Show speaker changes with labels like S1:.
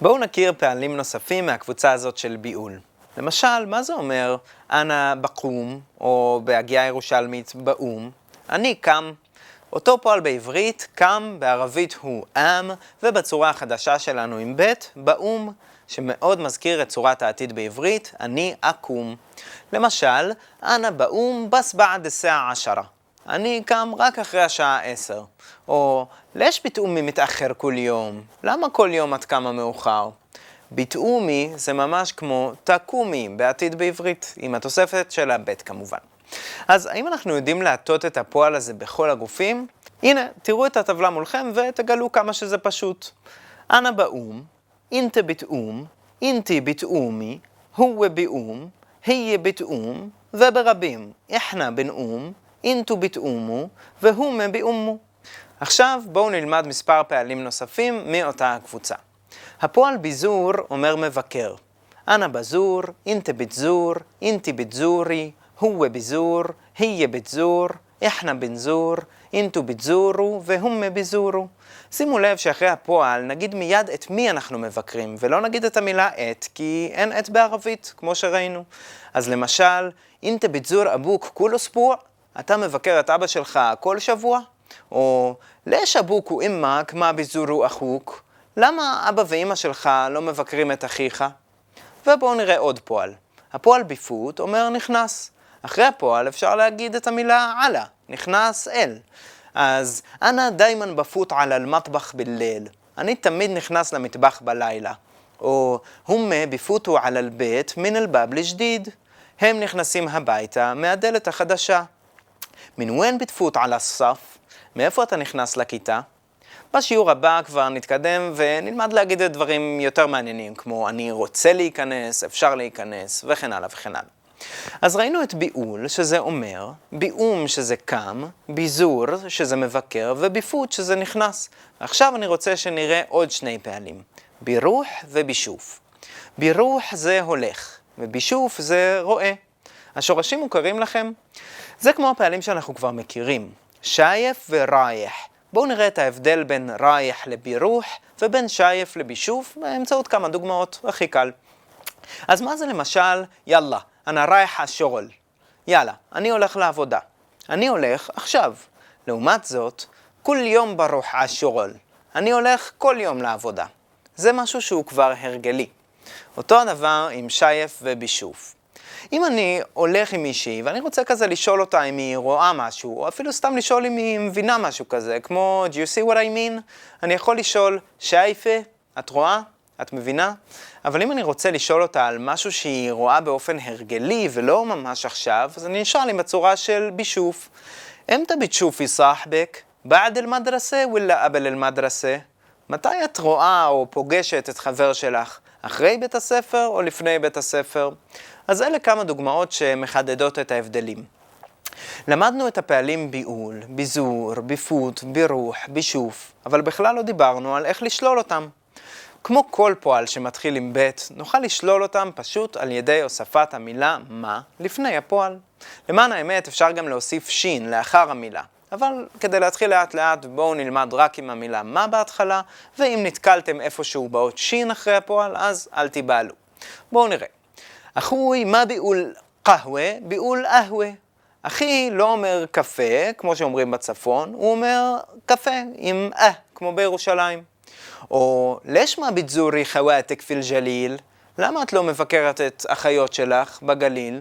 S1: בואו נכיר פעלים נוספים מהקבוצה הזאת של ביעול. למשל, מה זה אומר אנא בקום, או בהגיעה ירושלמית באום? אני קם. אותו פועל בעברית, קם, בערבית הוא עם, ובצורה החדשה שלנו עם ב', באום, שמאוד מזכיר את צורת העתיד בעברית, אני אקום. למשל, אנא באום בס בעד סעה עשרה. אני קם רק אחרי השעה עשר. או, לש בתאומי מתאחר כל יום? למה כל יום את קמה מאוחר? בתאומי זה ממש כמו תקומי בעתיד בעברית, עם התוספת של הבית כמובן. אז האם אנחנו יודעים להטות את הפועל הזה בכל הגופים? הנה, תראו את הטבלה מולכם ותגלו כמה שזה פשוט. אנא באום, אינטה בתאום, אינטי בתאומי, הוא באום, היה בתאום, וברבים, איחנה בנאום, אינטו בתאומו, והומה באומו. עכשיו בואו נלמד מספר פעלים נוספים מאותה הקבוצה. הפועל ביזור אומר מבקר. אנא בזור, אינטה בתזור, אינטי בתזורי, הוא ביזור, היה בתזור, איחנה בנזור, אינטו בתזורו והומה בזורו. שימו לב שאחרי הפועל נגיד מיד את מי אנחנו מבקרים, ולא נגיד את המילה את, כי אין את בערבית, כמו שראינו. אז למשל, אינטה בתזור אבוק כולו ספוע, אתה מבקר את אבא שלך כל שבוע? או לש אבוק הוא אמק, מה בזורו אחוק? למה אבא ואימא שלך לא מבקרים את אחיך? ובואו נראה עוד פועל. הפועל ביפות אומר נכנס. אחרי הפועל אפשר להגיד את המילה עלה, נכנס אל. אז אנא דיימן בפות על אל-מטבח בליל. אני תמיד נכנס למטבח בלילה. או הומה ביפוטו על אל-בית מן אל-בב לג'דיד. הם נכנסים הביתה מהדלת החדשה. מן ון בתפות על הסף? מאיפה אתה נכנס לכיתה? בשיעור הבא כבר נתקדם ונלמד להגיד את דברים יותר מעניינים, כמו אני רוצה להיכנס, אפשר להיכנס, וכן הלאה וכן הלאה. אז ראינו את ביעול, שזה אומר, ביעום שזה קם, ביזור שזה מבקר, וביפות שזה נכנס. עכשיו אני רוצה שנראה עוד שני פעלים, בירוח ובישוף. בירוח זה הולך, ובישוף זה רואה. השורשים מוכרים לכם? זה כמו הפעלים שאנחנו כבר מכירים, שייף ורייח. בואו נראה את ההבדל בין רייח לבירוח ובין שייף לבישוף באמצעות כמה דוגמאות, הכי קל. אז מה זה למשל, יאללה, אנא רייח השורל. יאללה, אני הולך לעבודה. אני הולך עכשיו. לעומת זאת, כל יום ברוך השורל. אני הולך כל יום לעבודה. זה משהו שהוא כבר הרגלי. אותו הדבר עם שייף ובישוף. אם אני הולך עם מישהי ואני רוצה כזה לשאול אותה אם היא רואה משהו, או אפילו סתם לשאול אם היא מבינה משהו כזה, כמו, do you see what I mean? אני יכול לשאול, שייפה, את רואה? את מבינה? אבל אם אני רוצה לשאול אותה על משהו שהיא רואה באופן הרגלי ולא ממש עכשיו, אז אני אשאל עם בצורה של בישוף. אמתא בתשופי סחבק? בעד אל-מדרסה וلا אבל אל-מדרסה? מתי את רואה או פוגשת את חבר שלך? אחרי בית הספר או לפני בית הספר? אז אלה כמה דוגמאות שמחדדות את ההבדלים. למדנו את הפעלים ביעול, ביזור, ביפות, בירוח, בישוף, אבל בכלל לא דיברנו על איך לשלול אותם. כמו כל פועל שמתחיל עם ב', נוכל לשלול אותם פשוט על ידי הוספת המילה מה לפני הפועל. למען האמת אפשר גם להוסיף שין לאחר המילה, אבל כדי להתחיל לאט לאט בואו נלמד רק עם המילה מה בהתחלה, ואם נתקלתם איפשהו באות שין אחרי הפועל, אז אל תיבהלו. בואו נראה. אחוי, מה ביעול קהווה? ביעול אהווה. אחי לא אומר קפה, כמו שאומרים בצפון, הוא אומר קפה עם אה, כמו בירושלים. או לשמה בתזורי חוואתק פיל ג'ליל? למה את לא מבקרת את החיות שלך בגליל?